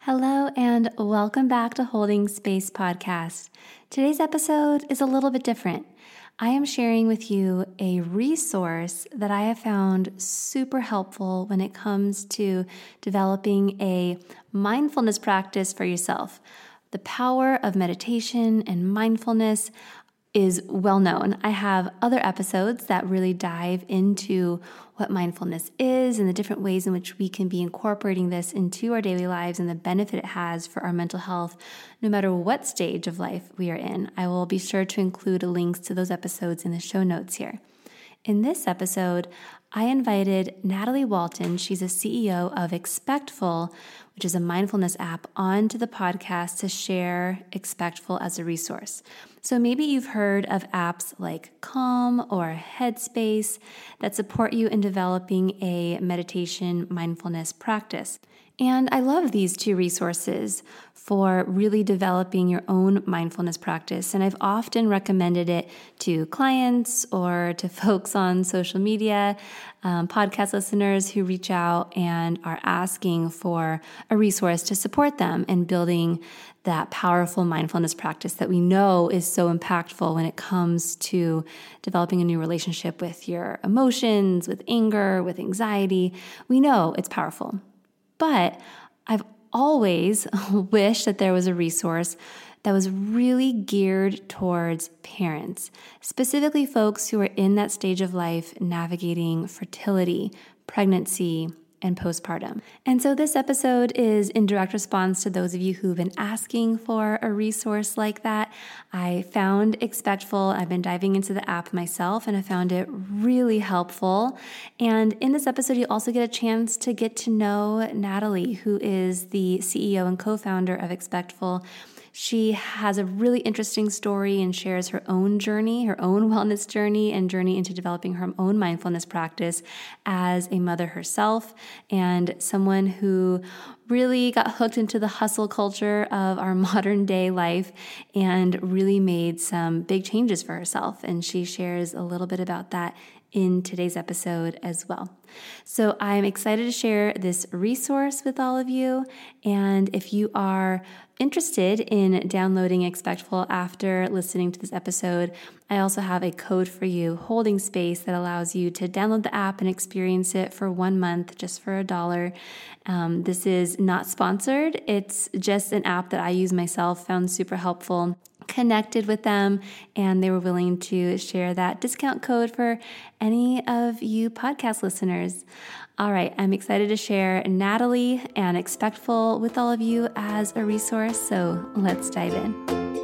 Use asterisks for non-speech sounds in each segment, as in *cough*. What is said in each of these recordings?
Hello, and welcome back to Holding Space Podcast. Today's episode is a little bit different. I am sharing with you a resource that I have found super helpful when it comes to developing a mindfulness practice for yourself. The power of meditation and mindfulness is well known. I have other episodes that really dive into what mindfulness is and the different ways in which we can be incorporating this into our daily lives and the benefit it has for our mental health, no matter what stage of life we are in. I will be sure to include links to those episodes in the show notes here. In this episode, I invited Nathalie Walton, she's a CEO of Expectful, which is a mindfulness app, onto the podcast to share Expectful as a resource. So maybe you've heard of apps like Calm or Headspace that support you in developing a meditation mindfulness practice. And I love these two resources for really developing your own mindfulness practice. And I've often recommended it to clients or to *laughs* folks on social media, um, podcast listeners who reach out and are asking for a resource to support them in building that powerful mindfulness practice that we know is so impactful when it comes to developing a new relationship with your emotions, with anger, with anxiety. We know it's powerful. But I've always *laughs* wished that there was a resource that was really geared towards parents, specifically folks who are in that stage of life navigating fertility, pregnancy, and postpartum. And so this episode is in direct response to those of you who've been asking for a resource like that. I found Expectful. I've been diving into the app myself and I found it really helpful. And in this episode, you also get a chance to get to know Nathalie, who is the CEO and co founder of Expectful. She has a really interesting story and shares her own journey, her own *laughs* wellness journey, and journey into developing her own mindfulness practice as a mother herself and someone who really got hooked into the hustle culture of our *laughs* modern day life and really made some big changes for herself. And she shares a little bit about that in today's episode as well. So I'm excited to share this resource with all of you. And if you are interested in downloading Expectful after listening to this episode, I also have a code for you, Holding Space, that allows you to download the app and experience it for one month just for a dollar. Um, this is not sponsored, it's just an app that I use myself, found super helpful connected with them and they were willing to share that discount code for any of you podcast listeners. All right, I'm excited to share Nathalie and Expectful with all of you as a resource, so let's dive in.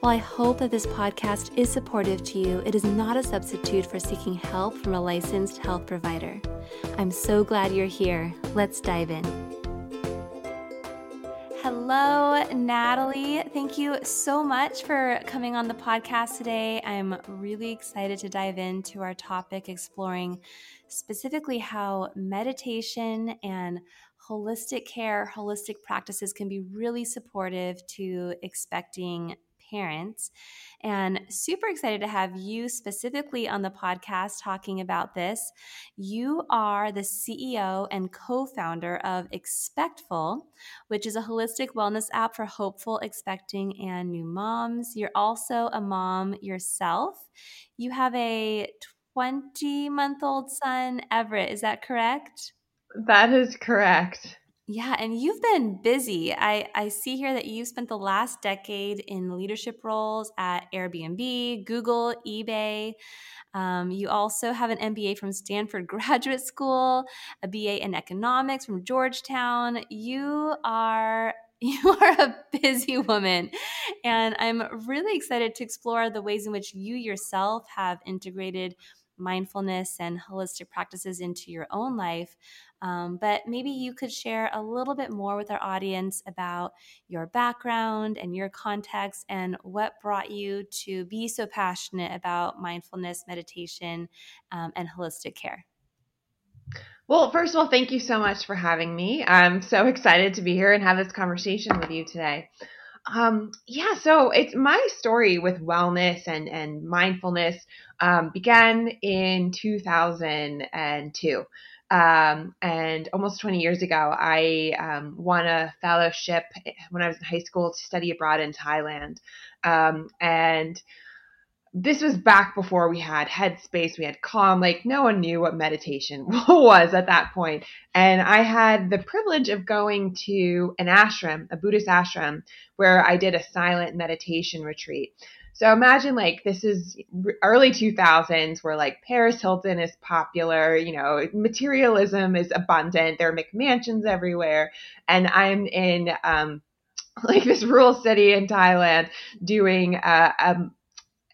While I hope that this podcast is supportive to you, it is not a substitute for seeking help from a licensed health provider. I'm so glad you're here. Let's dive in. Hello Hello, Nathalie. Thank you so much for coming on the podcast today. I'm really excited to dive into our topic, exploring specifically how meditation and holistic care, holistic practices can be really supportive to expecting parents. And super excited to have you specifically on the podcast talking about this. You are the CEO and co founder of Expectful, which is a holistic wellness app for hopeful, expecting, and new moms. You're also a mom yourself. You have a 20 month old son, Everett. Is that correct? That is correct. Yeah, and you've been busy. I, I see here that you've spent the last decade in leadership roles at Airbnb, Google, eBay. Um, you also have an MBA from Stanford *laughs* Graduate School, a BA in economics from Georgetown. You are *laughs* you are a busy woman, and I'm really excited to explore the ways in which you yourself have integrated mindfulness and holistic practices into your own life. Um, but maybe you could share a little bit more with our audience about your background and your context and what brought you to be so passionate about mindfulness, meditation, um, and holistic care. Well, first of all, thank you so much for having me. I'm so *laughs* excited to be here and have this conversation with you today. Um, yeah, so it's my story with wellness and and mindfulness um, began in 2002. Um, and almost 20 years ago, I um, won a fellowship when I was in high school to study abroad in Thailand. Um, and this was back before we had headspace we had calm like no one knew what meditation *laughs* was at that point. And i had the privilege of going to an ashram a buddhist ashram where i did a silent meditation retreat. So imagine like this is early 2000s where like Paris Hilton is popular, you know, materialism is abundant, there are McMansions everywhere, and I'm in um, *laughs* like this rural city in Thailand doing uh, um,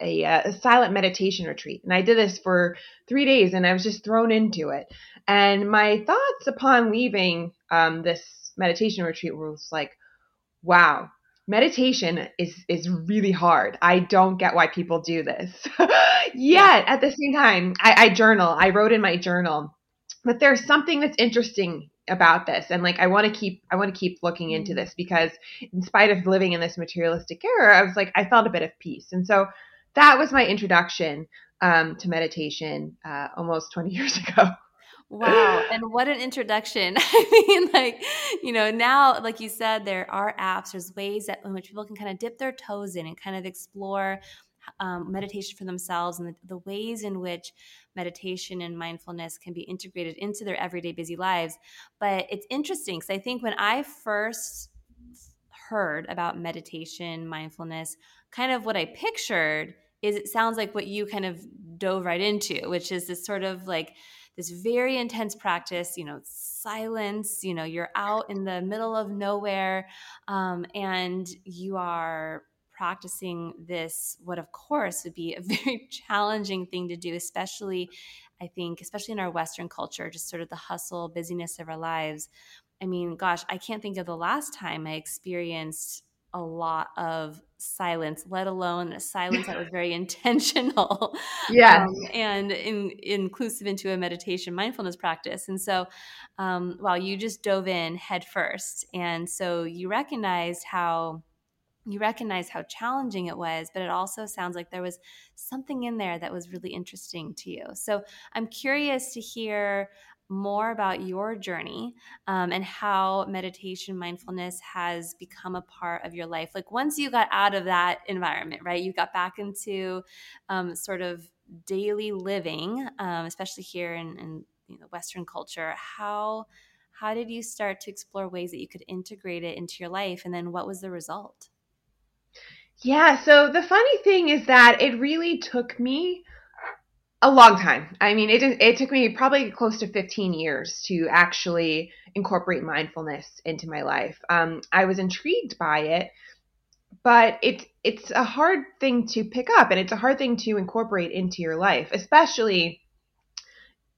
a, a, silent meditation retreat. And I did this for three days and I was just thrown into it. And my thoughts upon leaving um, this meditation retreat was like, wow, meditation is is really hard. I don't get why people do this. *laughs* Yet at the same time, I, I journal. I wrote in my journal, but there's something that's interesting about this and like i want to keep i want to keep looking into mm. this because in spite of living in this materialistic era i was like i felt a bit of peace and so that was my introduction um, to meditation uh, almost 20 *laughs* years ago Wow. *laughs* And what an introduction. *laughs* I mean, like, you know, now, like you said, there are apps, there's ways that in which people can kind of dip their toes in and kind of explore um, meditation for themselves and the, the ways in which meditation and mindfulness can be integrated into their everyday busy lives. But it's interesting because I think when I first heard about meditation, mindfulness, kind of what I pictured is it sounds like what you kind of dove right into, which is this sort of like this very intense practice, you know, silence, you know, you're out in the middle of nowhere um, and you are practicing this, what of course would be a *laughs* very challenging thing to do, especially, I think, especially in our Western culture, just sort of the hustle, busyness of our lives. I mean, gosh, I can't think of the last time I experienced a lot of silence, let alone a silence that was *laughs* very intentional. Yeah. Um, and in, inclusive into a meditation mindfulness practice. And so, um, while you just dove in head first. And so you recognized how you recognize how challenging it was, but it also sounds like there was something in there that was really interesting to you. So I'm curious to hear more about your journey um, and how meditation mindfulness has become a part of your life. Like once you got out of that environment right you got back into um, sort of daily living um, especially here in, in you know, western culture how how did you start to explore ways that you could integrate it into your life? And then what was the result? Yeah so the funny thing is that it really took me a long time. I mean, it it took me probably close to 15 years to actually incorporate mindfulness into my life. Um, I was intrigued by it, but it's it's a hard thing to pick up, and it's a hard thing to incorporate into your life, especially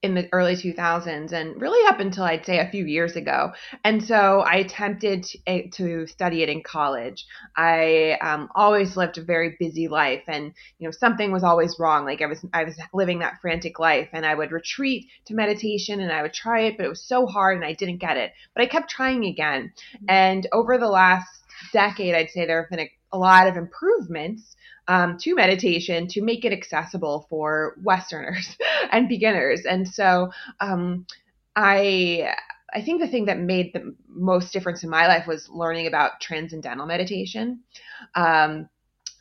in the early 2000s and really up until I'd say a few years ago. And so I attempted to, eh, to study it in college. I um, always lived a very busy life and, you know, something was always wrong. Like I was, I was living that frantic life and I would retreat to meditation and I would try it, but it was so hard and I didn't get it. But I kept trying again. Mm-hmm. And over the last decade, I'd say there have been a, a lot of improvements um, to meditation to make it accessible for Westerners *laughs* and beginners. And so um, I I think the thing that made the most difference in my life was learning about transcendental meditation. Um,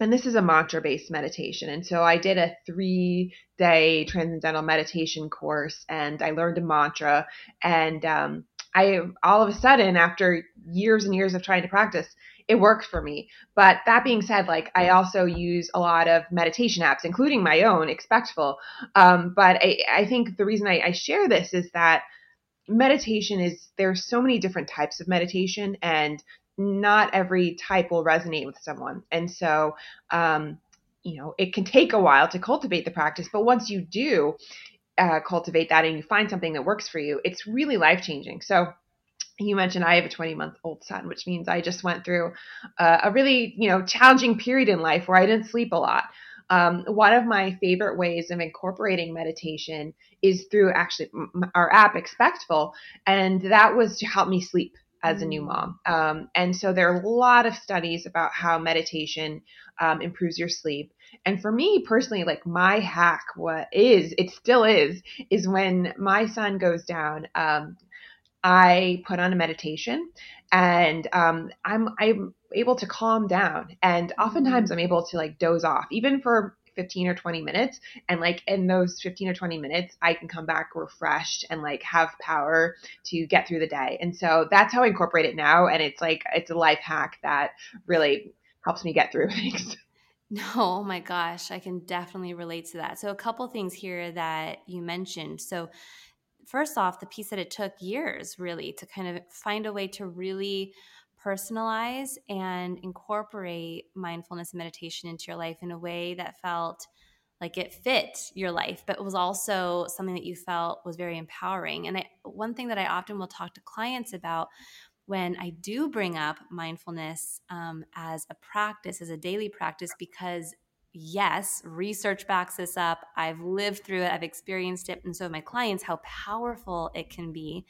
and this is a mantra based meditation. And so I did a three day transcendental meditation course and I learned a mantra. And um, I, all of a sudden, after years and years of trying to practice, it worked for me. But that being said, like I also use a lot of meditation apps, including my own, Expectful. Um, but I, I think the reason I, I share this is that meditation is there's so many different types of meditation and not every type will resonate with someone. And so, um, you know, it can take a while to cultivate the practice, but once you do uh, cultivate that and you find something that works for you, it's really life changing. So, you mentioned I have a 20 month old son, which means I just went through uh, a really, you know, challenging period in life where I didn't sleep a lot. Um, one of my favorite ways of incorporating meditation is through actually our app Expectful, and that was to help me sleep as a new mm. mom. Um, and so there are a lot of studies about how meditation um, improves your sleep. And for me personally, like my hack, what is, it still is, is when my son goes down, um, I put on a meditation and um, I'm I'm able to calm down and oftentimes mm-hmm. I'm able to like doze off even for 15 or 20 minutes and like in those 15 or 20 minutes I can come back refreshed and like have power to get through the day. And so that's how I incorporate it now and it's like it's a life hack that really helps me get through *laughs* things. No, oh my gosh, I can definitely relate to that. So a couple things here that you mentioned. So first off, the piece that it took years really to kind of find a way to really personalize and incorporate mindfulness and meditation into your life in a way that felt like it fit your life, but was also something that you felt was very empowering. And I, one thing that I often will talk to clients about when I do bring up mindfulness um, as a practice, as a daily practice, because yes, research backs this up. I've lived through it, I've experienced it, and so have my clients, how powerful it can be.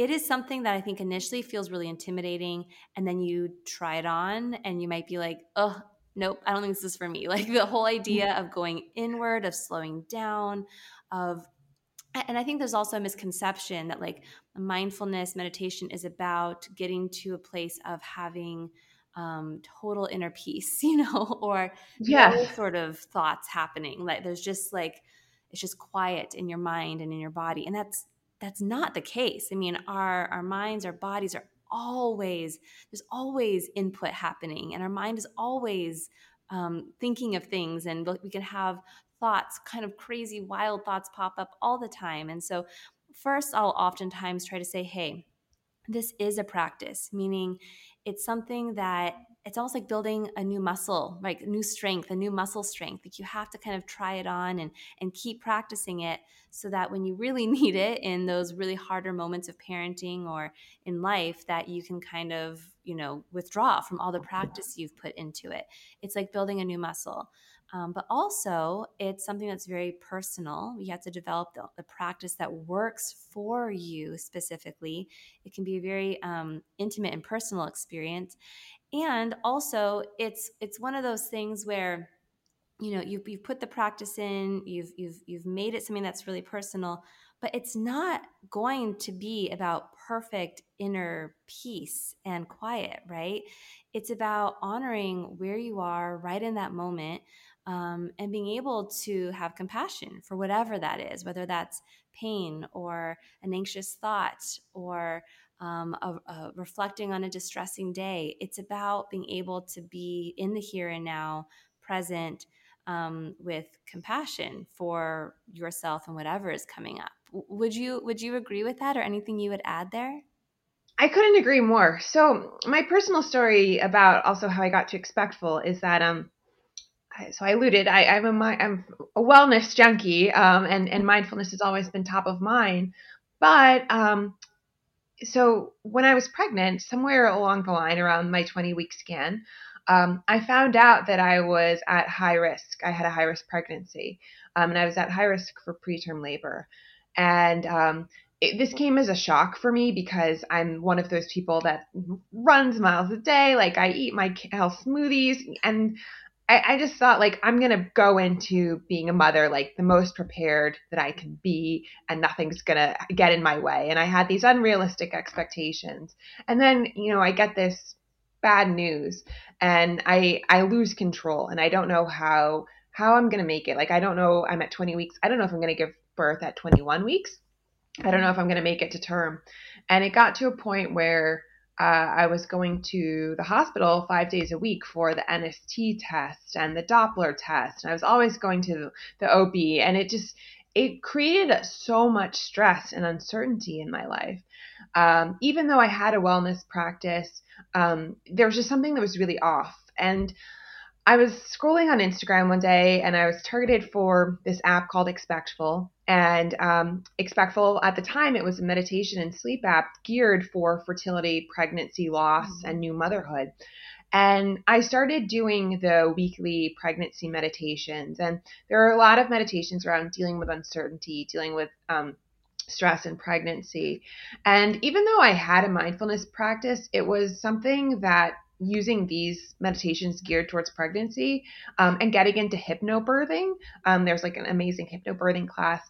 It is something that I think initially feels really intimidating, and then you try it on, and you might be like, oh, nope, I don't think this is for me. *laughs* Like the whole idea of going inward, of slowing down, of and I think there's also a misconception that like mindfulness meditation is about getting to a place of having um, total inner peace, *laughs* you know, or yeah. no sort of thoughts happening. Like there's just like it's just quiet in your mind and in your body, and that's that's not the case. I mean, our our minds, our bodies are always there's always input happening, and our mind is always um, thinking of things, and we can have thoughts, kind of crazy, wild thoughts pop up all the time. And so, first, I'll oftentimes try to say, "Hey." This is a practice, meaning it's something that it's almost like building a new muscle, like new strength, a new muscle strength. Like you have to kind of try it on and and keep practicing it so that when you really *laughs* need it in those really harder moments of parenting or in life that you can kind of, you know, withdraw from all the practice you've put into it. It's like building a new muscle. Um, but also, it's something that's very personal. You have to develop the, the practice that works for you specifically. It can be a very um, intimate and personal experience, and also, it's it's one of those things where you know you've, you've put the practice in, you've you've you've made it something that's really personal, but it's not going to be about perfect inner peace and quiet, right? It's about honoring where you are right in that moment um, and being able to have compassion for whatever that is, whether that's pain or an anxious thought or um, a, a reflecting on a distressing day. It's about being able to be in the here and now, present um, with compassion for yourself and whatever is coming up. Would you would you agree with that, or anything you would add there? I couldn't agree more. So my personal story about also how I got to Expectful is that um so I alluded, I, I'm a I'm a wellness junkie, um, and and mindfulness has always been top of mind. But um, so when I was pregnant, somewhere along the line, around my 20 week scan, um, I found out that I was at high risk. I had a high risk pregnancy, um, and I was at high risk for preterm labor. And um, it, this came as a shock for me because I'm one of those people that runs miles a day. Like I eat my health smoothies, and I, I just thought like I'm gonna go into being a mother like the most prepared that I can be, and nothing's gonna get in my way. And I had these unrealistic expectations, and then you know I get this bad news, and I I lose control, and I don't know how how I'm gonna make it. Like I don't know. I'm at 20 weeks. I don't know if I'm gonna give birth at 21 weeks. I don't know if I'm gonna make it to term, and it got to a point where uh, I was going to the hospital five days a week for the NST test and the Doppler test. And I was always going to the OB, and it just it created so much stress and uncertainty in my life. Um, even though I had a wellness practice, um, there was just something that was really off. And I was scrolling on Instagram one day and I was targeted for this app called Expectful. And um, Expectful, at the time, it was a meditation and sleep app geared for fertility, pregnancy loss, mm-hmm. and new motherhood. And I started doing the weekly pregnancy meditations. And there are a lot of meditations around dealing with uncertainty, dealing with um, stress and pregnancy. And even though I had a mindfulness practice, it was something that using these meditations geared towards pregnancy um, and getting into hypnobirthing. Um, there's like an amazing hypnobirthing class.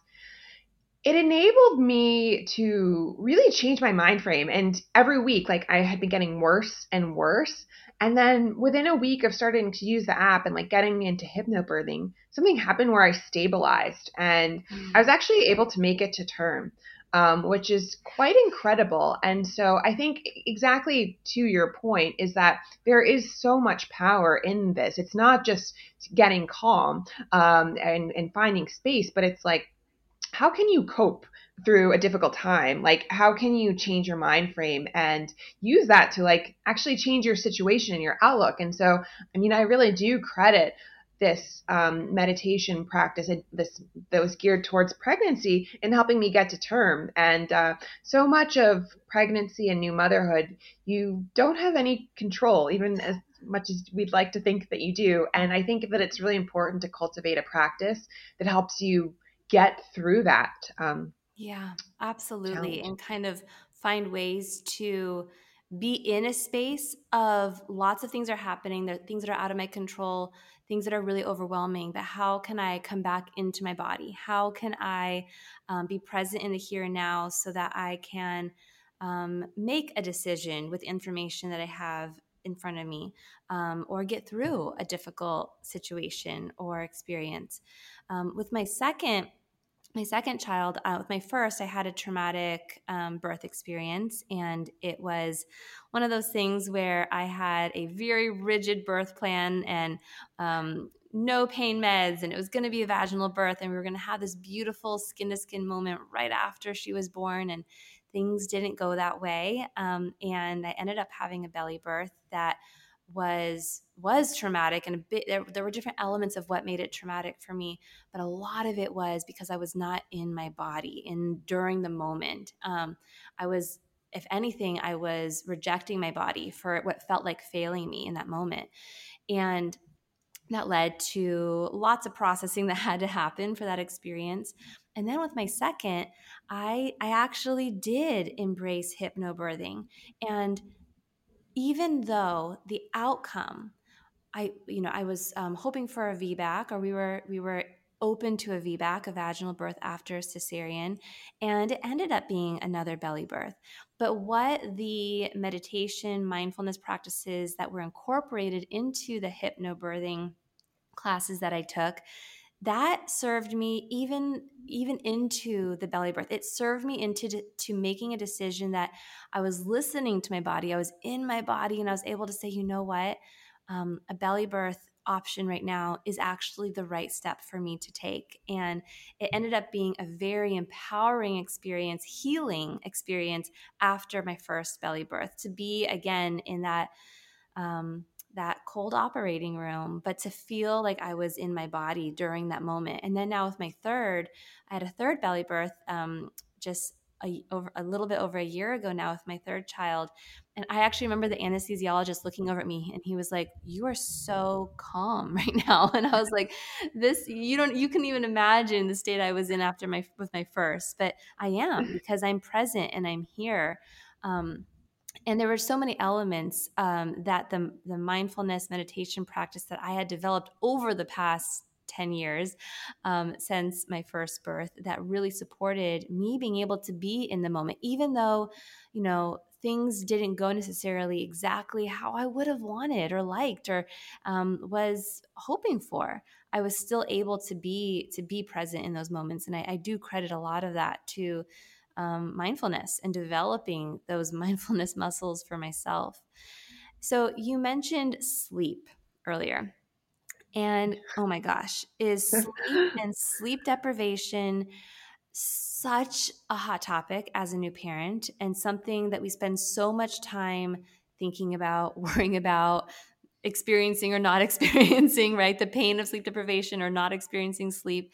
It enabled me to really change my mind frame. And every week, like I had been getting worse and worse. And then within a week of starting to use the app and like getting into hypnobirthing, something happened where I stabilized and mm. I was actually able to make it to term um, which is quite incredible. And so I think exactly to your point is that there is so much power in this. It's not just getting calm um, and, and finding space, but it's like, how can you cope through a difficult time like how can you change your mind frame and use that to like actually change your situation and your outlook and so i mean i really do credit this um, meditation practice this that was geared towards pregnancy and helping me get to term and uh, so much of pregnancy and new motherhood you don't have any control even as much as we'd like to think that you do and i think that it's really important to cultivate a practice that helps you get through that um, yeah absolutely challenge. and kind of find ways to be in a space of lots of things are happening there are things that are out of my control things that are really overwhelming but how can i come back into my body? How can i um, be present in the here and now so that i can um, make a decision with information that i have in front of me um, or get through a difficult situation or experience? Um, with my second my second child, uh, with my first, I had a traumatic um, birth experience, and it was one of those things where I had a very rigid birth plan and um, no pain meds, and it was going to be a vaginal birth, and we were going to have this beautiful skin to skin moment right after she was born, and things didn't go that way, um, and I ended up having a belly birth that was was traumatic and a bit there, there were different elements of what made it traumatic for me but a lot of it was because i was not in my body in during the moment. Um, i was if anything i was rejecting my body for what felt like failing me in that moment. And that led to lots of processing *laughs* that had to happen for that experience. And then with my second i i actually did embrace hypnobirthing. And even though the outcome i you know i was um, hoping for a vbac or we were we were open to a vbac a vaginal birth after cesarean and it ended up being another belly birth. But what the meditation mindfulness practices that were incorporated into the hypnobirthing classes that i took that served me even even into the belly birth. It served me into to making a decision that i was listening to my body. I was in my body and i was able to say you know what? Um, a belly birth option right now is actually the right step for me to take. And it ended up being a very empowering experience healing experience after my first belly birth to be again in that um, that cold operating room, but to feel like I was in my body during that moment. And then now with my third, I had a third belly birth um, just a, over a little bit over a year ago now with my third child. And I actually remember the anesthesiologist looking over at me and he was like, You are so calm *laughs* right now. And I was like, This, you don't, you can even imagine the state I was in after my, with my first, but I am *laughs* because I'm present and I'm here. Um, and there were so many elements um, that the, the mindfulness meditation practice that I had developed over the past 10 years um, since my first birth that really supported me being able to be in the moment, even though, you know, things didn't go necessarily exactly how I would have wanted or liked or um, was hoping for. I was still able to be to be present in those moments, and I, I do credit a lot of that to um, mindfulness and developing those *laughs* mindfulness muscles for myself. So you mentioned sleep earlier. And oh my gosh, is sleep *laughs* and sleep deprivation such a hot topic as a new parent and something that we spend so much time thinking about, *laughs* worrying about, experiencing or not *laughs* experiencing, right? The pain of sleep deprivation or not experiencing sleep.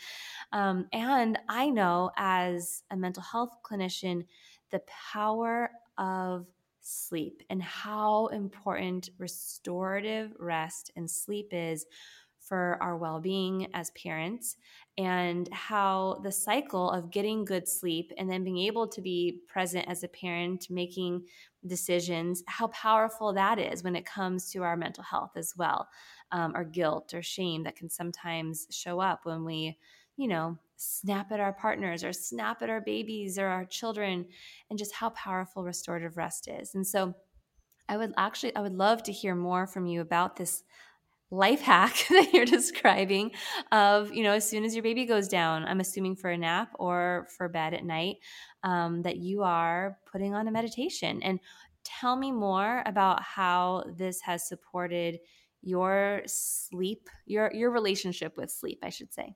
Um, and I know as a mental health clinician, the power of sleep and how important restorative rest and sleep is for our well being as parents, and how the cycle of getting good sleep and then being able to be present as a parent, making decisions, how powerful that is when it comes to our mental health as well, um, or guilt or shame that can sometimes show up when we, you know, snap at our partners or snap at our babies or our children, and just how powerful restorative rest is. And so, I would actually, I would love to hear more from you about this life hack *laughs* that you're describing of you know as soon as your baby goes down i'm assuming for a nap or for bed at night um, that you are putting on a meditation. And tell me more about how this has supported your sleep your your relationship with sleep i should say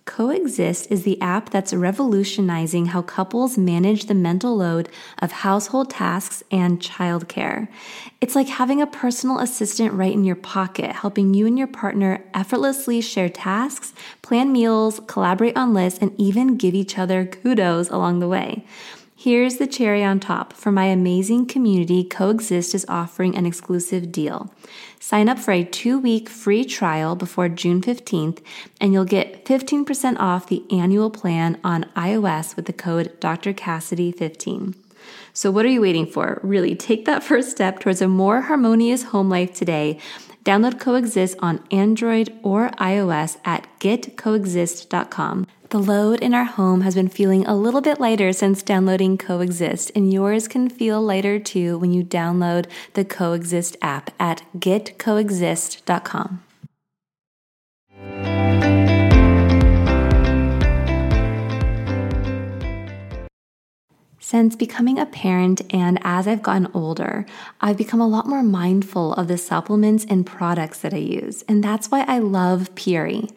Coexist is the app that's revolutionizing how couples manage the mental load of household tasks and childcare. It's like having a personal assistant right in your pocket, helping you and your partner effortlessly share tasks, plan meals, collaborate on lists, and even give each other kudos along the way. Here's the cherry on top. For my amazing community, Coexist is offering an exclusive deal. Sign up for a two week free trial before June 15th, and you'll get 15% off the annual plan on iOS with the code Dr. Cassidy15. So, what are you waiting for? Really, take that first step towards a more harmonious home life today. Download Coexist on Android or iOS at getcoexist.com. The load in our home has been feeling a little bit lighter since downloading Coexist, and yours can feel lighter too when you download the Coexist app at getcoexist.com. Since becoming a parent and as I've gotten older, I've become a lot more mindful of the supplements and products that I use. And that's why I love Puori.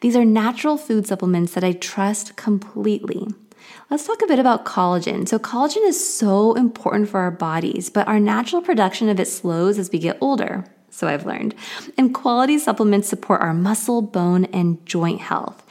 These are natural food supplements that I trust completely. Let's talk a bit about collagen. So, collagen is so important for our bodies, but our natural production of it slows as we get older. So, I've learned. And quality supplements support our muscle, bone, and joint health.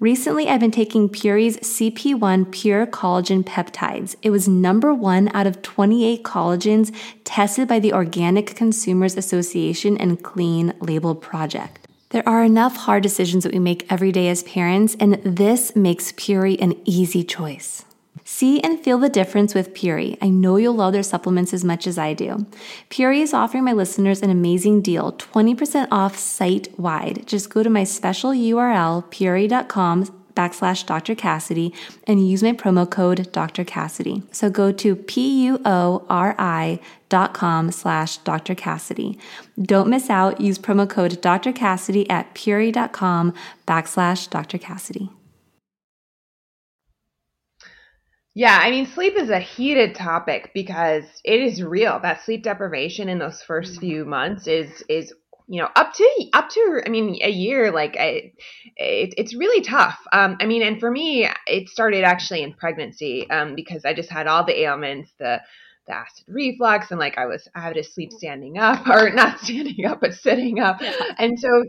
Recently, I've been taking Puori's CP1 Pure Collagen Peptides. It was number one out of 28 collagens tested by the Organic Consumers Association and Clean Label Project. There are enough hard decisions that we make every day as parents, and this makes Puori an easy choice. See and feel the difference with Puori. I know you'll love their supplements as much as I do. Puori is offering my listeners an amazing deal 20% off site wide. Just go to my special URL, puori.com backslash Dr. Cassidy and use my promo code Dr. Cassidy. So go to P-U-O-R-I dot com slash Dr. Cassidy. Don't miss out. Use promo code Dr. Cassidy at Puori.com backslash Dr. Cassidy. Yeah, I mean, sleep is a heated topic because it is real. That sleep deprivation in those first few months is is you know up to up to i mean a year like it, it's really tough. Um i mean and for me it started actually in pregnancy um because i just had all the ailments the the acid reflux and like i was i had to sleep standing up *laughs* or not standing up but sitting up. And so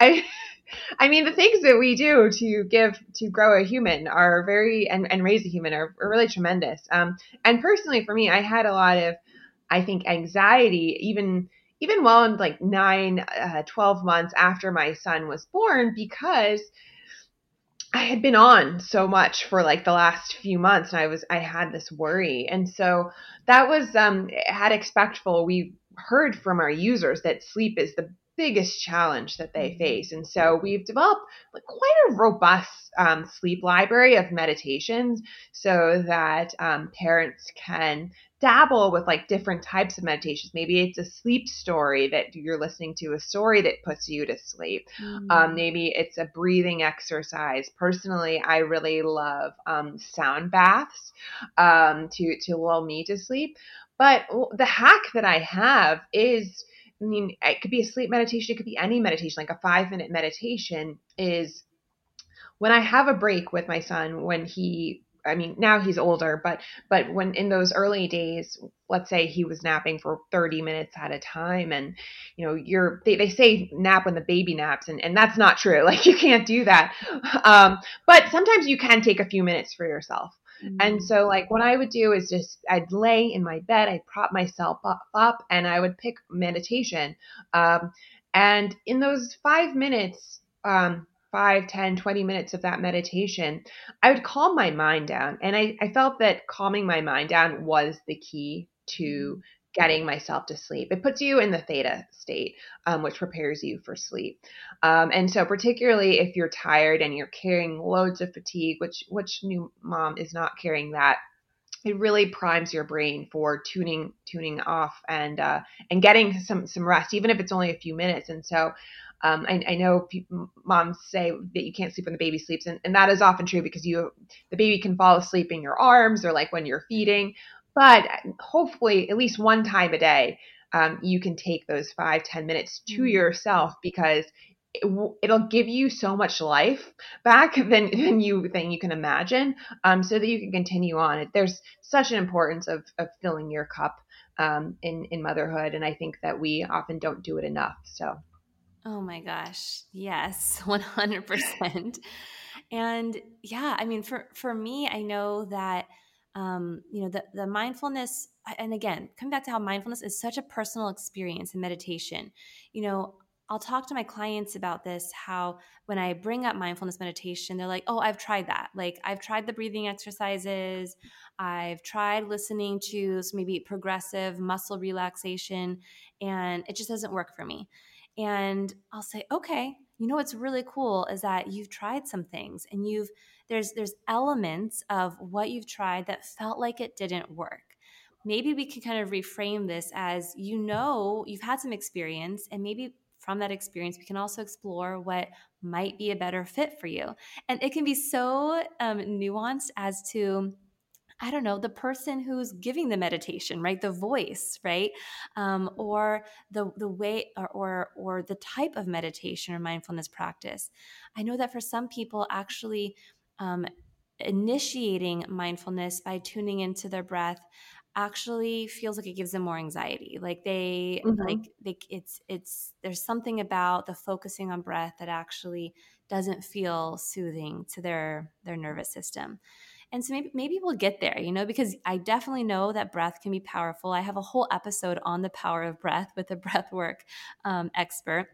i I mean, the things that we do to give to grow a human are very and, and raise a human are, are really tremendous. Um, and personally, for me, I had a lot of, I think, anxiety even even well in like nine, uh, 12 months after my son was born because I had been on so much for like the last few months and I was I had this worry. And so that was um had expectful we heard from our users that sleep is the biggest challenge that they mm-hmm. face. And so we've developed like quite a robust um, sleep library of meditations so that um, parents can dabble with like different types of meditations. Maybe it's a sleep story that you're listening to, a story that puts you to sleep. Mm-hmm. Um, maybe it's a breathing exercise. Personally, I really love um, sound baths um, to to lull me to sleep. But the hack that I have is I mean, it could be a sleep meditation, it could be any meditation, like a five minute meditation is when I have a break with my son, when he I mean, now he's older, but but when in those early days, let's say he was napping for 30 minutes at a time and you know, you're they, they say nap when the baby naps and, and that's not true. *laughs* Like you can't do that. Um, but sometimes you can take a few minutes for yourself. And mm. so, like, what I would do is just, I'd lay in my bed, I'd prop myself up, up and I would pick meditation. Um, and in those five minutes, um, five, ten, twenty minutes of that meditation, I would calm my mind down. And I, I felt that calming my mind down was the key to mm getting myself to sleep. It puts you in the theta state, um, which prepares you for sleep. Um, and so, particularly if you're tired and you're carrying loads of fatigue, which which new mom is not carrying that, it really primes your brain for tuning tuning off and uh, and getting some some rest, even if it's only a few minutes. And so. Um, I, I, know people, moms say that you can't sleep when the baby sleeps, and, and that is often true because you the baby can fall asleep in your arms or like when you're feeding. But hopefully, at least one time a day, um, you can take those five ten minutes to mm-hmm. yourself because it will give you so much life back *laughs* than, than you than you can imagine um, so that you can continue on there's such an importance of, of filling your cup um, in in motherhood and i think that we often don't do it enough so oh my gosh yes *laughs* 100% and yeah i mean for for me i know that um, you know, the, the mindfulness, and again, coming back to how mindfulness is such a personal experience in meditation. You know, I'll talk to my clients about this how when I bring up mindfulness meditation, they're like, oh, I've tried that. Like, I've tried the breathing exercises, I've tried listening to maybe progressive muscle relaxation, and it just doesn't work for me. And I'll say, okay, you know what's really cool is that you've tried some things and you've there's there's elements of what you've tried that felt like it didn't work. Maybe we can kind of reframe this as you know you've had some experience and maybe from that experience we can also explore what might be a better fit for you. And it can be so um, nuanced as to I don't know, the person who's giving the meditation, right? The voice, right? Um, or the the way or, or or the type of meditation or mindfulness practice. I know that for some people, actually um, initiating mindfulness by tuning into their breath actually feels like it gives them more anxiety like they mm-hmm. like they it's it's there's something about the focusing on breath that actually doesn't feel soothing to their their nervous system and so maybe maybe we'll get there, you know, because I definitely know that breath can be powerful. I have a whole episode on the power of breath with a breath work um, expert.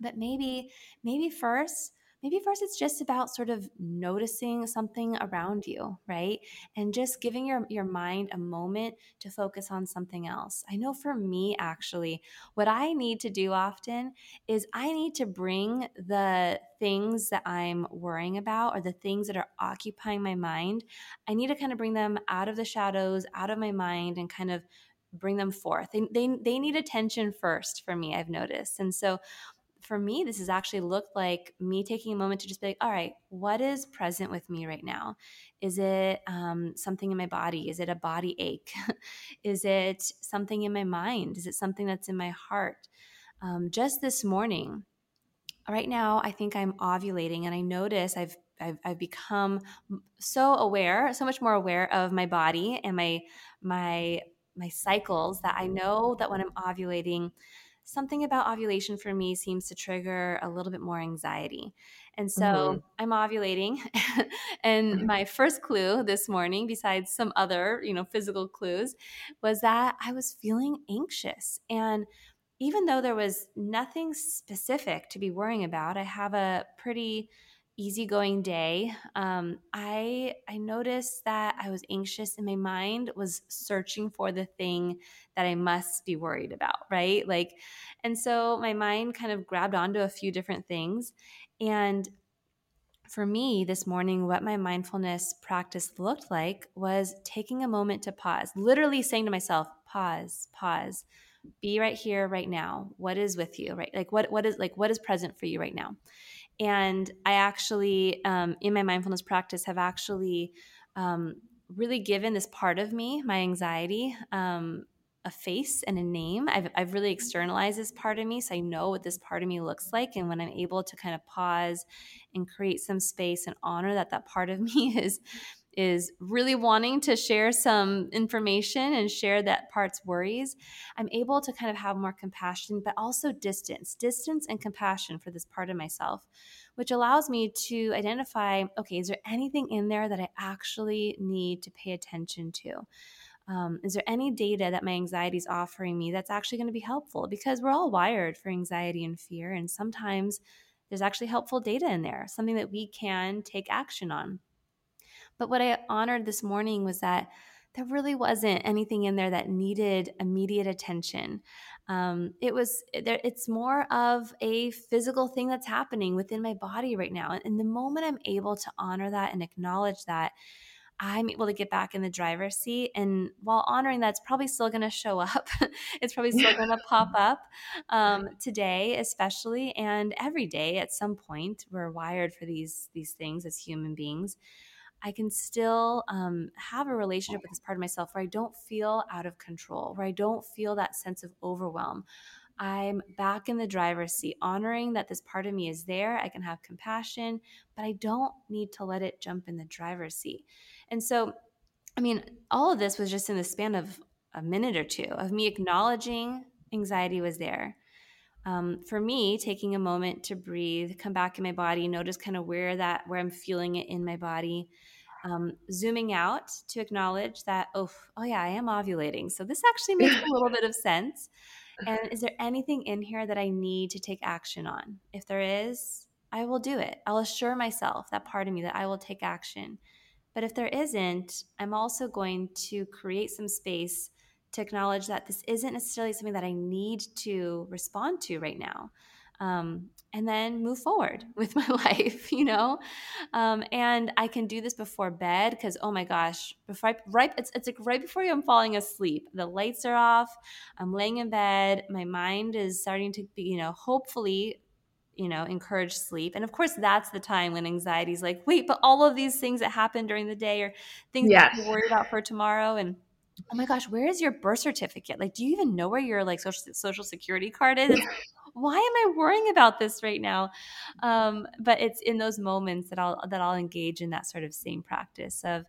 But maybe maybe first maybe first it's just about sort of noticing something around you, right? And just giving your, your mind a moment to focus on something else. I know for me, actually, what I need to do often is I need to bring the things that I'm worrying about or the things that are occupying my mind, I need to kind of bring them out of the shadows, out of my mind, and kind of bring them forth. They, they, they need attention first for me, I've noticed. And so for me, this has actually looked like me taking a moment to just be like, all right, what is present with me right now? Is it um, something in my body? Is it a body ache? *laughs* is it something in my mind? Is it something that's in my heart? Um, just this morning, right now, I think I'm ovulating, and I notice I've I've, I've become so aware, so much more aware of my body and my my my cycles that I know that when I'm ovulating, something about ovulation for me seems to trigger a little bit more anxiety. And so mm-hmm. I'm ovulating. *laughs* and mm-hmm. my first clue this morning, besides some other, you know, physical clues, was that I was feeling anxious. And even though there was nothing specific to be worrying about, I have a pretty easygoing day, um, I I noticed that I was anxious and my mind was searching for the thing that I must be worried about, right? Like, and so my mind kind of grabbed onto a few different things. And for me this morning, what my mindfulness practice looked like was taking a moment to pause, literally saying to myself, pause, pause, be right here, right now. What is with you, right? Like what what is like what is present for you right now? And I actually, um, in my mindfulness practice, have actually um, really given this part of me, my anxiety, um, a face and a name. I've, I've really externalized this part of me so I know what this part of me looks like. And when I'm able to kind of pause and create some space and honor that that part of *laughs* me is is really wanting to share some information and share that part's worries, I'm able to kind of have more compassion, but also distance, distance and compassion for this part of myself, which allows me to identify okay, is there anything in there that I actually need to pay attention to? Um, is there any data that my anxiety is offering me that's actually going to be helpful? Because we're all wired for anxiety and fear, and sometimes there's actually helpful data in there, something that we can take action on. But what I honored this morning was that there really wasn't anything in there that needed immediate attention. Um, it was it's more of a physical thing that's happening within my body right now. And the moment I'm able to honor that and acknowledge that, I'm able to get back in the driver's seat. And while honoring that, *laughs* it's probably still going to show up. it's probably still going to pop *laughs* up um, today, especially, and every day at some point. We're wired for these these things as human beings. I can still um, have a relationship with this part of myself where I don't feel out of control, where I don't feel that sense of overwhelm. I'm back in the driver's seat, honoring that this part of me is there. I can have compassion, but I don't need to let it jump in the driver's seat. And so, I mean, all of this was just in the span of a minute or two of me acknowledging anxiety was there. Um, for me, taking a moment to breathe, come back in my body, notice kind of where that where I'm feeling it in my body, um, zooming out to acknowledge that, oh, oh yeah, I am ovulating. So this actually makes a little bit of sense. And is there anything in here that I need to take action on? If there is, I will do it. I'll assure myself, that part of me, that I will take action. But if there isn't, I'm also going to create some space to acknowledge that this isn't necessarily something that I need to respond to right now um, and then move forward *laughs* with my life, *laughs* you know? Um, and I can do this before bed because, oh my gosh, before I, right, it's, it's like right before I'm falling asleep. The lights are off. I'm laying in bed. My mind is starting to be, you know, hopefully you know, encourage sleep. And of course, that's the time when anxiety is like, wait, but all of these things that happen during the day or things yes. that you're worried about for tomorrow. And oh my gosh, where is your birth certificate? Like, do you even know where your like social social security card is? *laughs* why am I worrying about this right now? Um, but it's in those moments that I'll that I'll engage in that sort of same practice of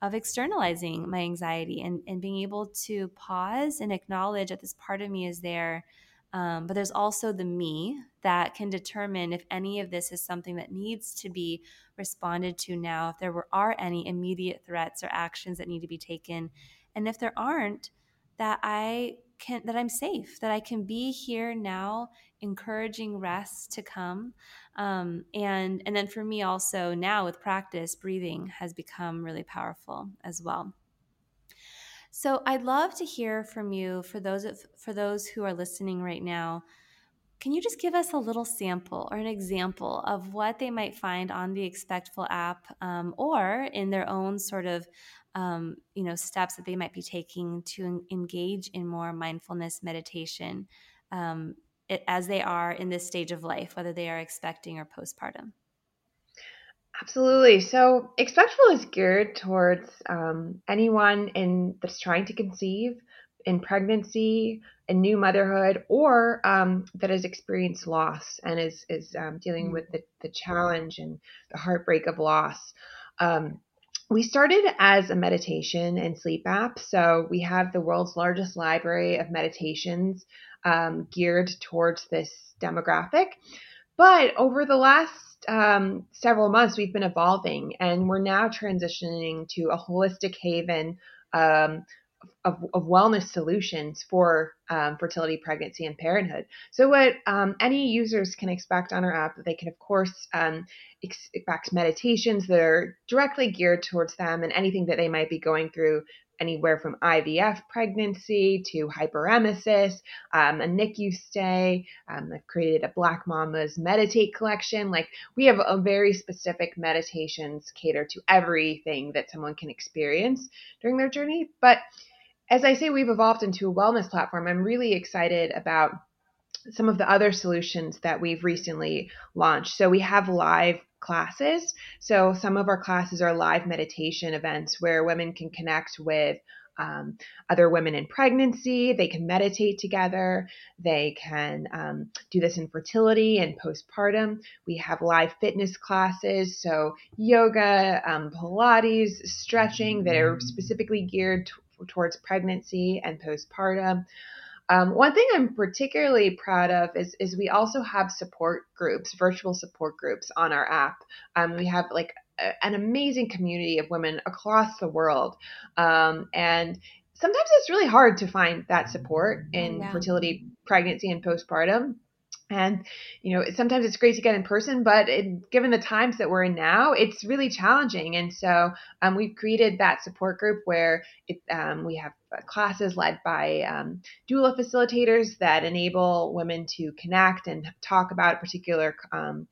of externalizing my anxiety and, and being able to pause and acknowledge that this part of me is there. Um, but there's also the me that can determine if any of this is something that needs to be responded to now, if there were, are any immediate threats or actions that need to be taken. And if there aren't, that I can that I'm safe, that I can be here now encouraging rest to come. Um, and and then for me also now with practice, breathing has become really powerful as well. So I'd love to hear from you for those for those who are listening right now. Can you just give us a little sample or an example of what they might find on the Expectful app um, or in their own sort of um, you know steps that they might be taking to engage in more mindfulness meditation um, it, as they are in this stage of life, whether they are expecting or postpartum? Absolutely. So, Expectful is geared towards um, anyone in that's trying to conceive in pregnancy, in new motherhood, or um, that has experienced loss and is is um, dealing mm. with the, the challenge and the heartbreak of loss. Um, we started as a meditation and sleep app. So we have the world's largest library of meditations um, geared towards this demographic. But over the last um, several months, we've been evolving and we're now transitioning to a holistic haven um, of, of, wellness solutions for um, fertility, pregnancy, and parenthood. So, what um, any users can expect on our app, they can, of course, um, expect meditations that are directly geared towards them and anything that they might be going through anywhere from IVF pregnancy to hyperemesis, um, a NICU stay. Um, I've created a Black Mamas Meditate collection. Like we have a very specific meditations cater to everything that someone can experience during their journey. But as I say, we've evolved into a wellness platform. I'm really excited about some of the other solutions that we've recently launched. So we have live classes. So some of our classes are live meditation events where women can connect with um, other women in pregnancy. They can meditate together. They can um, do this in fertility and postpartum. We have live fitness classes, so yoga, um, Pilates, stretching that are specifically geared t- towards pregnancy and postpartum. Um, one thing I'm particularly proud of is, is we also have support groups, virtual support groups on our app. Um, we have like a, an amazing community of women across the world. Um, and sometimes it's really hard to find that support in yeah. fertility, pregnancy, and postpartum. And, you know, sometimes it's great to get in person, but it, given the times that we're in now, it's really challenging. And so um, we've created that support group where it, um, we have uh, classes led by um, doula facilitators that enable women to connect and talk about a particular um,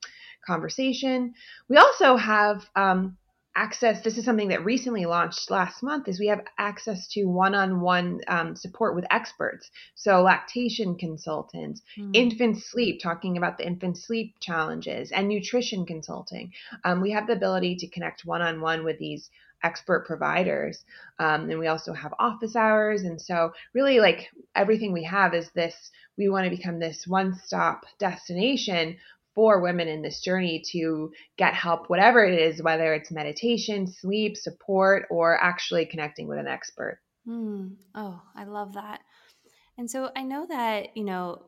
conversation. We also have um, access this is something that recently launched last month is we have access to one-on-one um, support with experts. So lactation consultants mm. infant sleep talking about the infant sleep challenges and nutrition consulting. Um, we have the ability to connect one-on-one with these expert providers um, and we also have office hours. And so really like everything we have is this we want to become this one-stop destination for women in this journey to get help, whatever it is, whether it's meditation, sleep, support, or actually connecting with an expert. Mm. Oh, I love that. And so I know that, you know,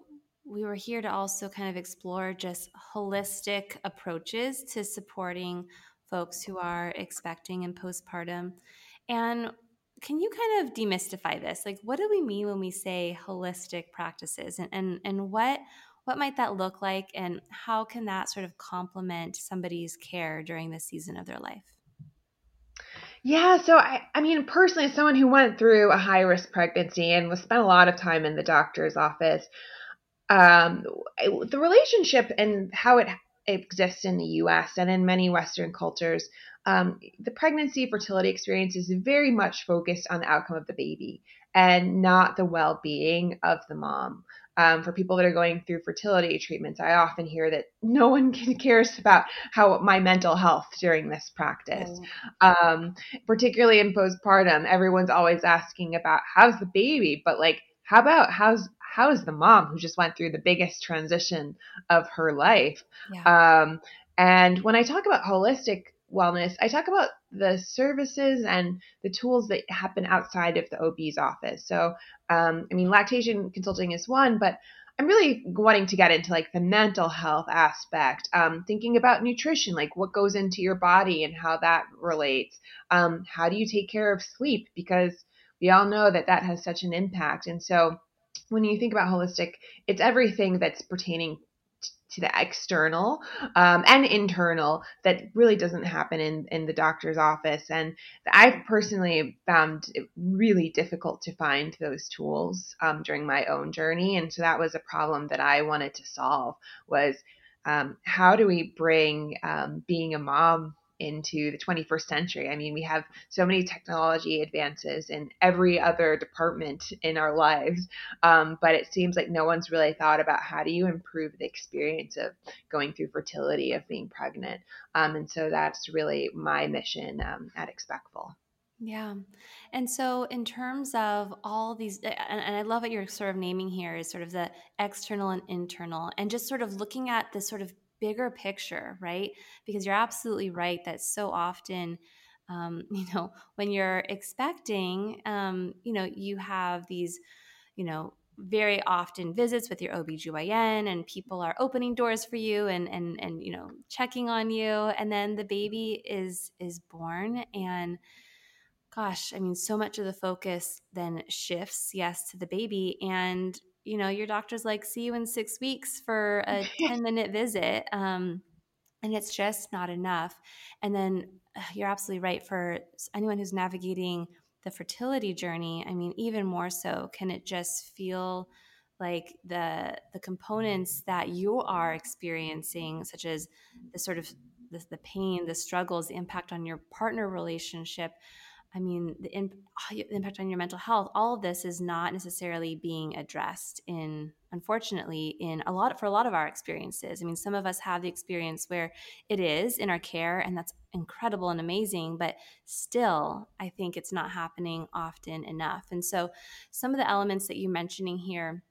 we were here to also kind of explore just holistic approaches to supporting folks who are expecting and postpartum. And can you kind of demystify this? Like, what do we mean when we say holistic practices, and and, and what what might that look like and how can that sort of complement somebody's care during this season of their life yeah, so I, I mean, personally, as someone who went through a high risk pregnancy and was spent a lot of time in the doctor's office, um, the relationship and how it exists in the U.S. and in many Western cultures, um, the pregnancy fertility experience is very much focused on the outcome of the baby and not the well being of the mom um, for people that are going through fertility treatments, I often hear that no one *laughs* cares about how my mental health during this practice. Mm. Um, particularly in postpartum, everyone's always asking about how's the baby, but like, how about how's how's the mom who just went through the biggest transition of her life? Yeah. Um, and when I talk about holistic wellness, I talk about the services and the tools that happen outside of the OB's office. So, um, I mean, lactation consulting is one, but I'm really wanting to get into like the mental health aspect, um, thinking about nutrition, like what goes into your body and how that relates. Um, how do you take care of sleep? Because we all know that that has such an impact. And so, when you think about holistic, it's everything that's pertaining to the external um, and internal that really doesn't happen in, in the doctor's office. And I've personally found it really difficult to find those tools um, during my own journey. And so that was a problem that I wanted to solve was um, how do we bring um, being a mom into the 21st century. I mean, we have so many technology advances in every other department in our lives, um, but it seems like no one's really thought about how do you improve the experience of going through fertility, of being pregnant. Um, and so that's really my mission um, at Expectful. Yeah. And so, in terms of all these, and, and, I love what you're sort of naming here is sort of the external and internal, and just sort of looking at this sort of bigger picture, right? Because you're absolutely right that so often, um, *laughs* you know, when you're expecting, um, you know, you have these, you know, very often visits with your OBGYN and people are opening doors for you and and and you know checking on you and then the baby is is born and gosh, I mean so much of the focus then shifts yes to the baby and you know, your doctor's like, see you in six weeks for *laughs* a 10 minute visit. Um, and it's just not enough. And then you're absolutely right for anyone who's navigating the fertility journey. I mean, even more so, can it just feel like the the components that you are experiencing, such as the sort of the, the pain, the struggles, the impact on your partner relationship, I mean, the, in, ah, the, impact on your mental health, all of this is not necessarily being addressed in, unfortunately, in a lot for a lot of our experiences. I mean, some of us have the experience where it is in our care, and that's incredible and amazing. But still, I think it's not happening often enough. And so, some of the elements that you're mentioning here.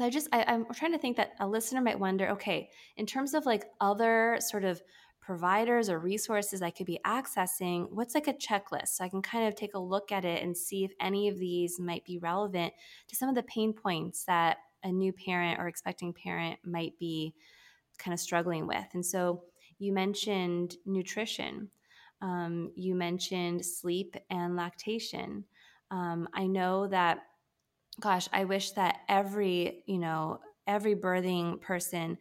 I just I, I'm trying to think that a listener might wonder, okay, in terms of like other sort of providers or resources I could be accessing, what's like a checklist? So I can kind of take a look at it and see if any of these might be relevant to some of the pain points that a new parent or expecting parent might be kind of struggling with. And so you mentioned nutrition, um, you mentioned sleep and lactation. Um, I know that, gosh, I wish that every, you know, every birthing person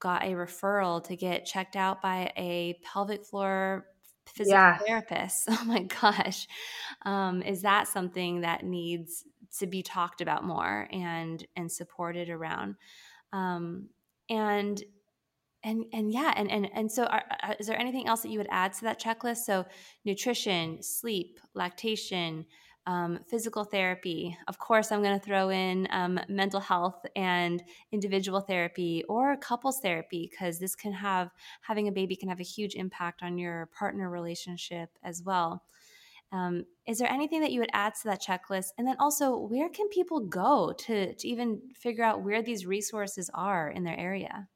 got a referral to get checked out by a pelvic floor physical yes. therapist. *laughs* Oh my gosh. Um, is that something that needs to be talked about more and and supported around? Um, and and and yeah and and and so are, is there anything else that you would add to that checklist so nutrition sleep lactation um, physical therapy. Of course, I'm going to throw in um, mental health and individual therapy or couples therapy because this can have having a baby can have a huge impact on your partner relationship as well. Um, is there anything that you would add to that checklist? And then also, where can people go to, to even figure out where these resources are in their area?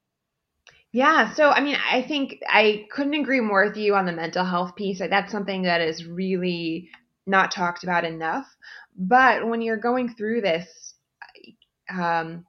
Yeah, so I mean, I think I couldn't agree more with you on the mental health piece. That's something that is really not talked about enough. But when you're going through this, um,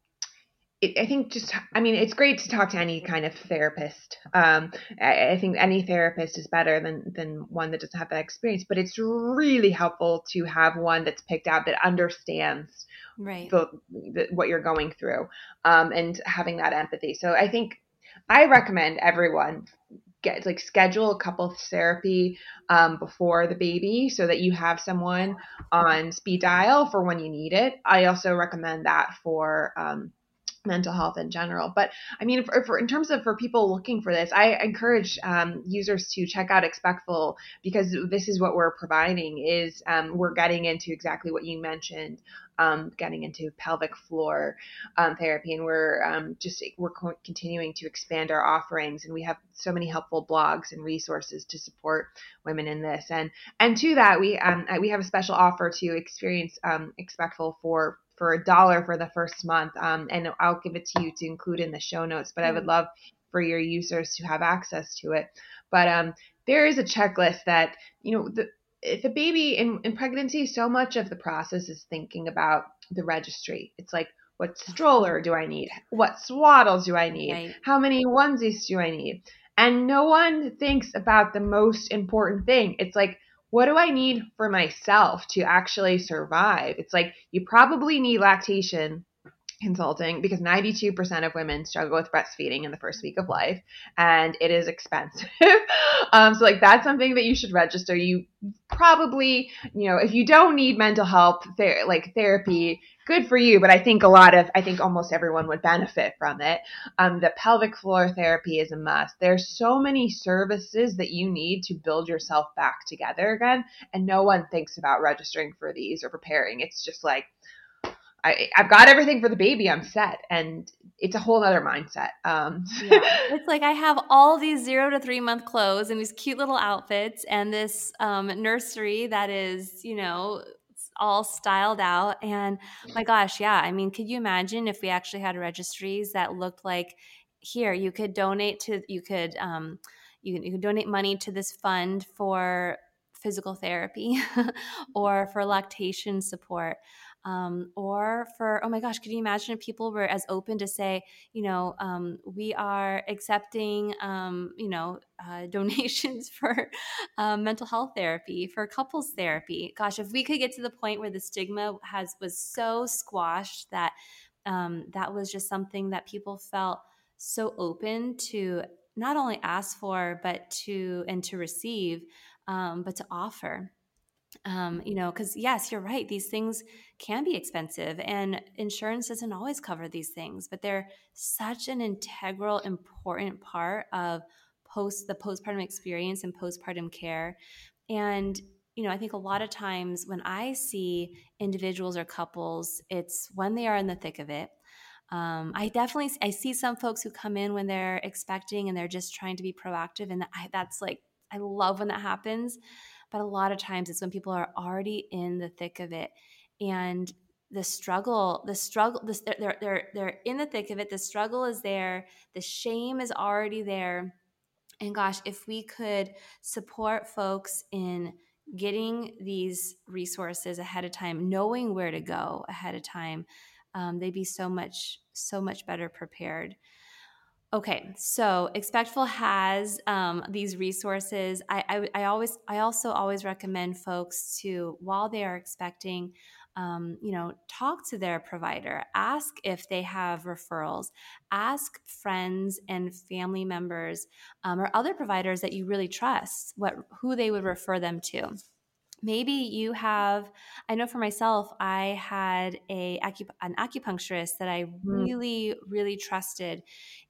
it, I think just, I mean, it's great to talk to any kind of therapist. Um, I, I, think any therapist is better than than one that doesn't have that experience. But it's really helpful to have one that's picked out that understands right the, the, what you're going through, um, and having that empathy. So I think I recommend everyone get like schedule a couple therapy um, before the baby so that you have someone on speed dial for when you need it. I also recommend that for um, mental health in general. But I mean, for, for, in terms of for people looking for this, I encourage um, users to check out Expectful because this is what we're providing. Is um, we're getting into exactly what you mentioned, um, getting into pelvic floor um, therapy, and we're um, just we're co- continuing to expand our offerings, and we have so many helpful blogs and resources to support women in this. And and to that, we um, we have a special offer to experience Expectful for for a dollar for the first month. Um, and I'll give it to you to include in the show notes, but I would mm. love for your users to have access to it. But um, there is a checklist that, you know, the, if a baby in, in pregnancy, so much of the process is thinking about the registry. It's like, what stroller do I need? What swaddles do I need? Right. How many onesies do I need? And no one thinks about the most important thing. It's like, what do I need for myself to actually survive? It's like you probably need lactation consulting because 92% of women struggle with breastfeeding in the first week of life and it is expensive. *laughs* um, so like that's something that you should register. You probably, you know, if you don't need mental health ther- like therapy, good for you. But I think a lot of, I think almost everyone would benefit from it. Um, the pelvic floor therapy is a must. There's so many services that you need to build yourself back together again. And no one thinks about registering for these or preparing. It's just like, I, have got everything for the baby. I'm set, and it's a whole other mindset. Um, yeah. *laughs* It's like I have all these zero to three month clothes and these cute little outfits, and this um, nursery that is, you know, all styled out. And my gosh, yeah. I mean, could you imagine if we actually had registries that looked like here? You could donate to, you could, um, you, you could donate money to this fund for physical therapy *laughs* or for lactation support um, or for oh my gosh could you imagine if people were as open to say you know um, we are accepting um, you know uh, *laughs* donations for uh, mental health therapy for couples therapy. Gosh if we could get to the point where the stigma has was so squashed that um, that was just something that people felt so open to not only ask for but to and to receive um, but to offer um, you know, because yes, you're right. These things can be expensive, and insurance doesn't always cover these things, but they're such an integral, important part of post the postpartum experience and postpartum care. And you know, I think a lot of times when I see individuals or couples, it's when they are in the thick of it. Um, I definitely I see some folks who come in when they're expecting and they're just trying to be proactive, and I, that's like I love when that happens but a lot of times it's when people are already in the thick of it and the struggle the struggle this, they're, they're they're in the thick of it the struggle is there the shame is already there and gosh if we could support folks in getting these resources ahead of time knowing where to go ahead of time um, they'd be so much so much better prepared Okay, so Expectful has um, these resources. I, I, I, always, I also always recommend folks to, while they are expecting, um, you know, talk to their provider, ask if they have referrals, ask friends and family members um, or other providers that you really trust what who they would refer them to maybe you have i know for myself i had a an acupuncturist that i mm. really really trusted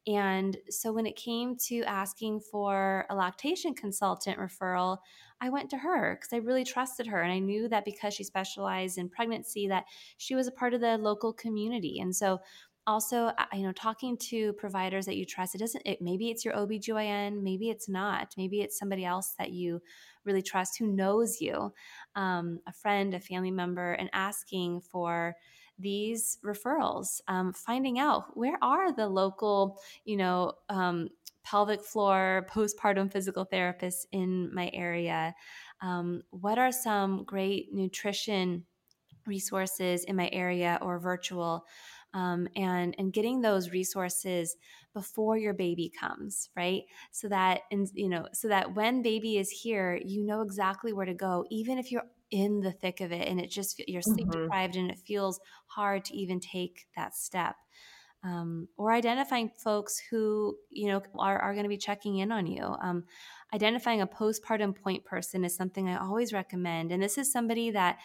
and so when it came to asking for a lactation consultant referral i went to her because i really trusted her and i knew that because she specialized in pregnancy that she was a part of the local community and so also you know talking to providers that you trust it doesn't it maybe it's your obgyn maybe it's not. Maybe it's somebody else that you really trust who knows you um, a friend a family member and asking for these referrals um, finding out where are the local you know um, pelvic floor postpartum physical therapists in my area? Um, what are some great nutrition resources in my area or virtual um, and and getting those resources before your baby comes right so that and you know so that when baby is here you know exactly where to go even if you're in the thick of it and it just you're sleep mm-hmm. deprived and it feels hard to even take that step um, or identifying folks who you know are, are going to be checking in on you um, identifying a postpartum point person is something i always recommend and this is somebody that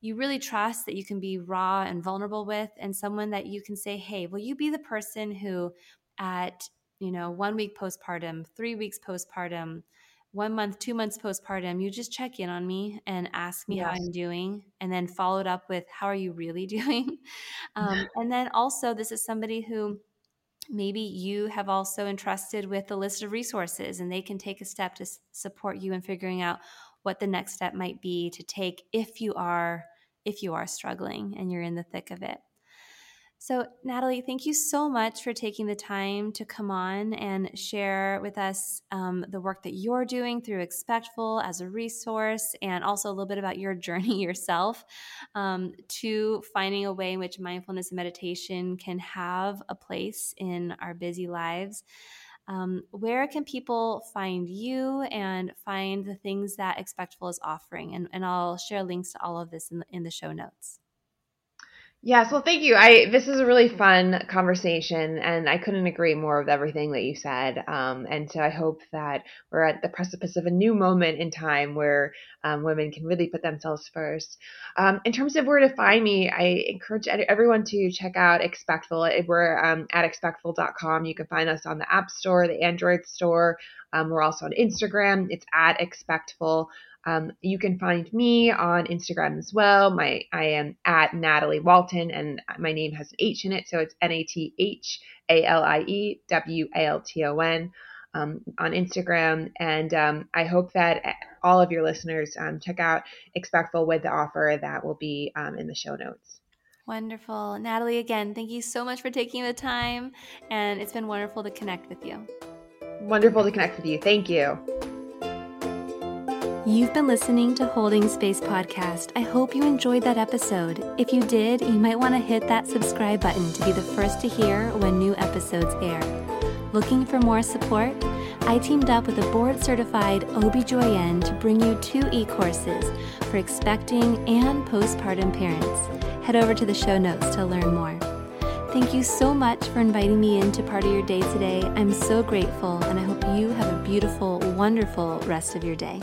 you really trust that you can be raw and vulnerable with and someone that you can say hey will you be the person who at you know one week postpartum three weeks postpartum one month two months postpartum you just check in on me and ask me yes. how i'm doing and then follow it up with how are you really *laughs* doing um, *laughs* and then also this is somebody who maybe you have also entrusted with a list of resources and they can take a step to support you in figuring out what the next step might be to take if you are if you are struggling and you're in the thick of it. So, Nathalie, thank you so much for taking the time to come on and share with us um, the work that you're doing through Expectful as a resource, and also a little bit about your *laughs* journey yourself um, to finding a way in which mindfulness and meditation can have a place in our busy lives. Um, where can people find you and find the things that Expectful is offering? And, and I'll share links to all of this in the, in the show notes. Yes, well, thank you. I this is a really fun conversation, and I couldn't agree more with everything that you said. Um, and so I hope that we're at the precipice of a new moment in time where um, women can really put themselves first. Um, in terms of where to find me, I encourage everyone to check out Expectful. We're um, at expectful.com. You can find us on the App Store, the Android Store. Um, we're also on Instagram. It's at Expectful. Um, you can find me on Instagram as well. My I am at Nathalie Walton, and my name has an H in it, so it's N A T H A L I E W A L T O N um, on Instagram. And um, I hope that all of your listeners um, check out Expectful with the offer that will be um, in the show notes. Wonderful, Nathalie. Again, thank you so much for taking the time, and it's been wonderful to connect with you. Wonderful to connect with you. Thank you. You've been listening to Holding Space Podcast. I hope you enjoyed that episode. If you did, you might want to hit that subscribe button to be the first to hear when new episodes air. Looking for more support? I teamed up with a board certified OBGYN to bring you two e courses for expecting and postpartum parents. Head over to the show notes to learn more. Thank you so much for inviting me into part of your day today. I'm so grateful, and I hope you have a beautiful, wonderful rest of your day.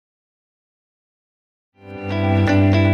Música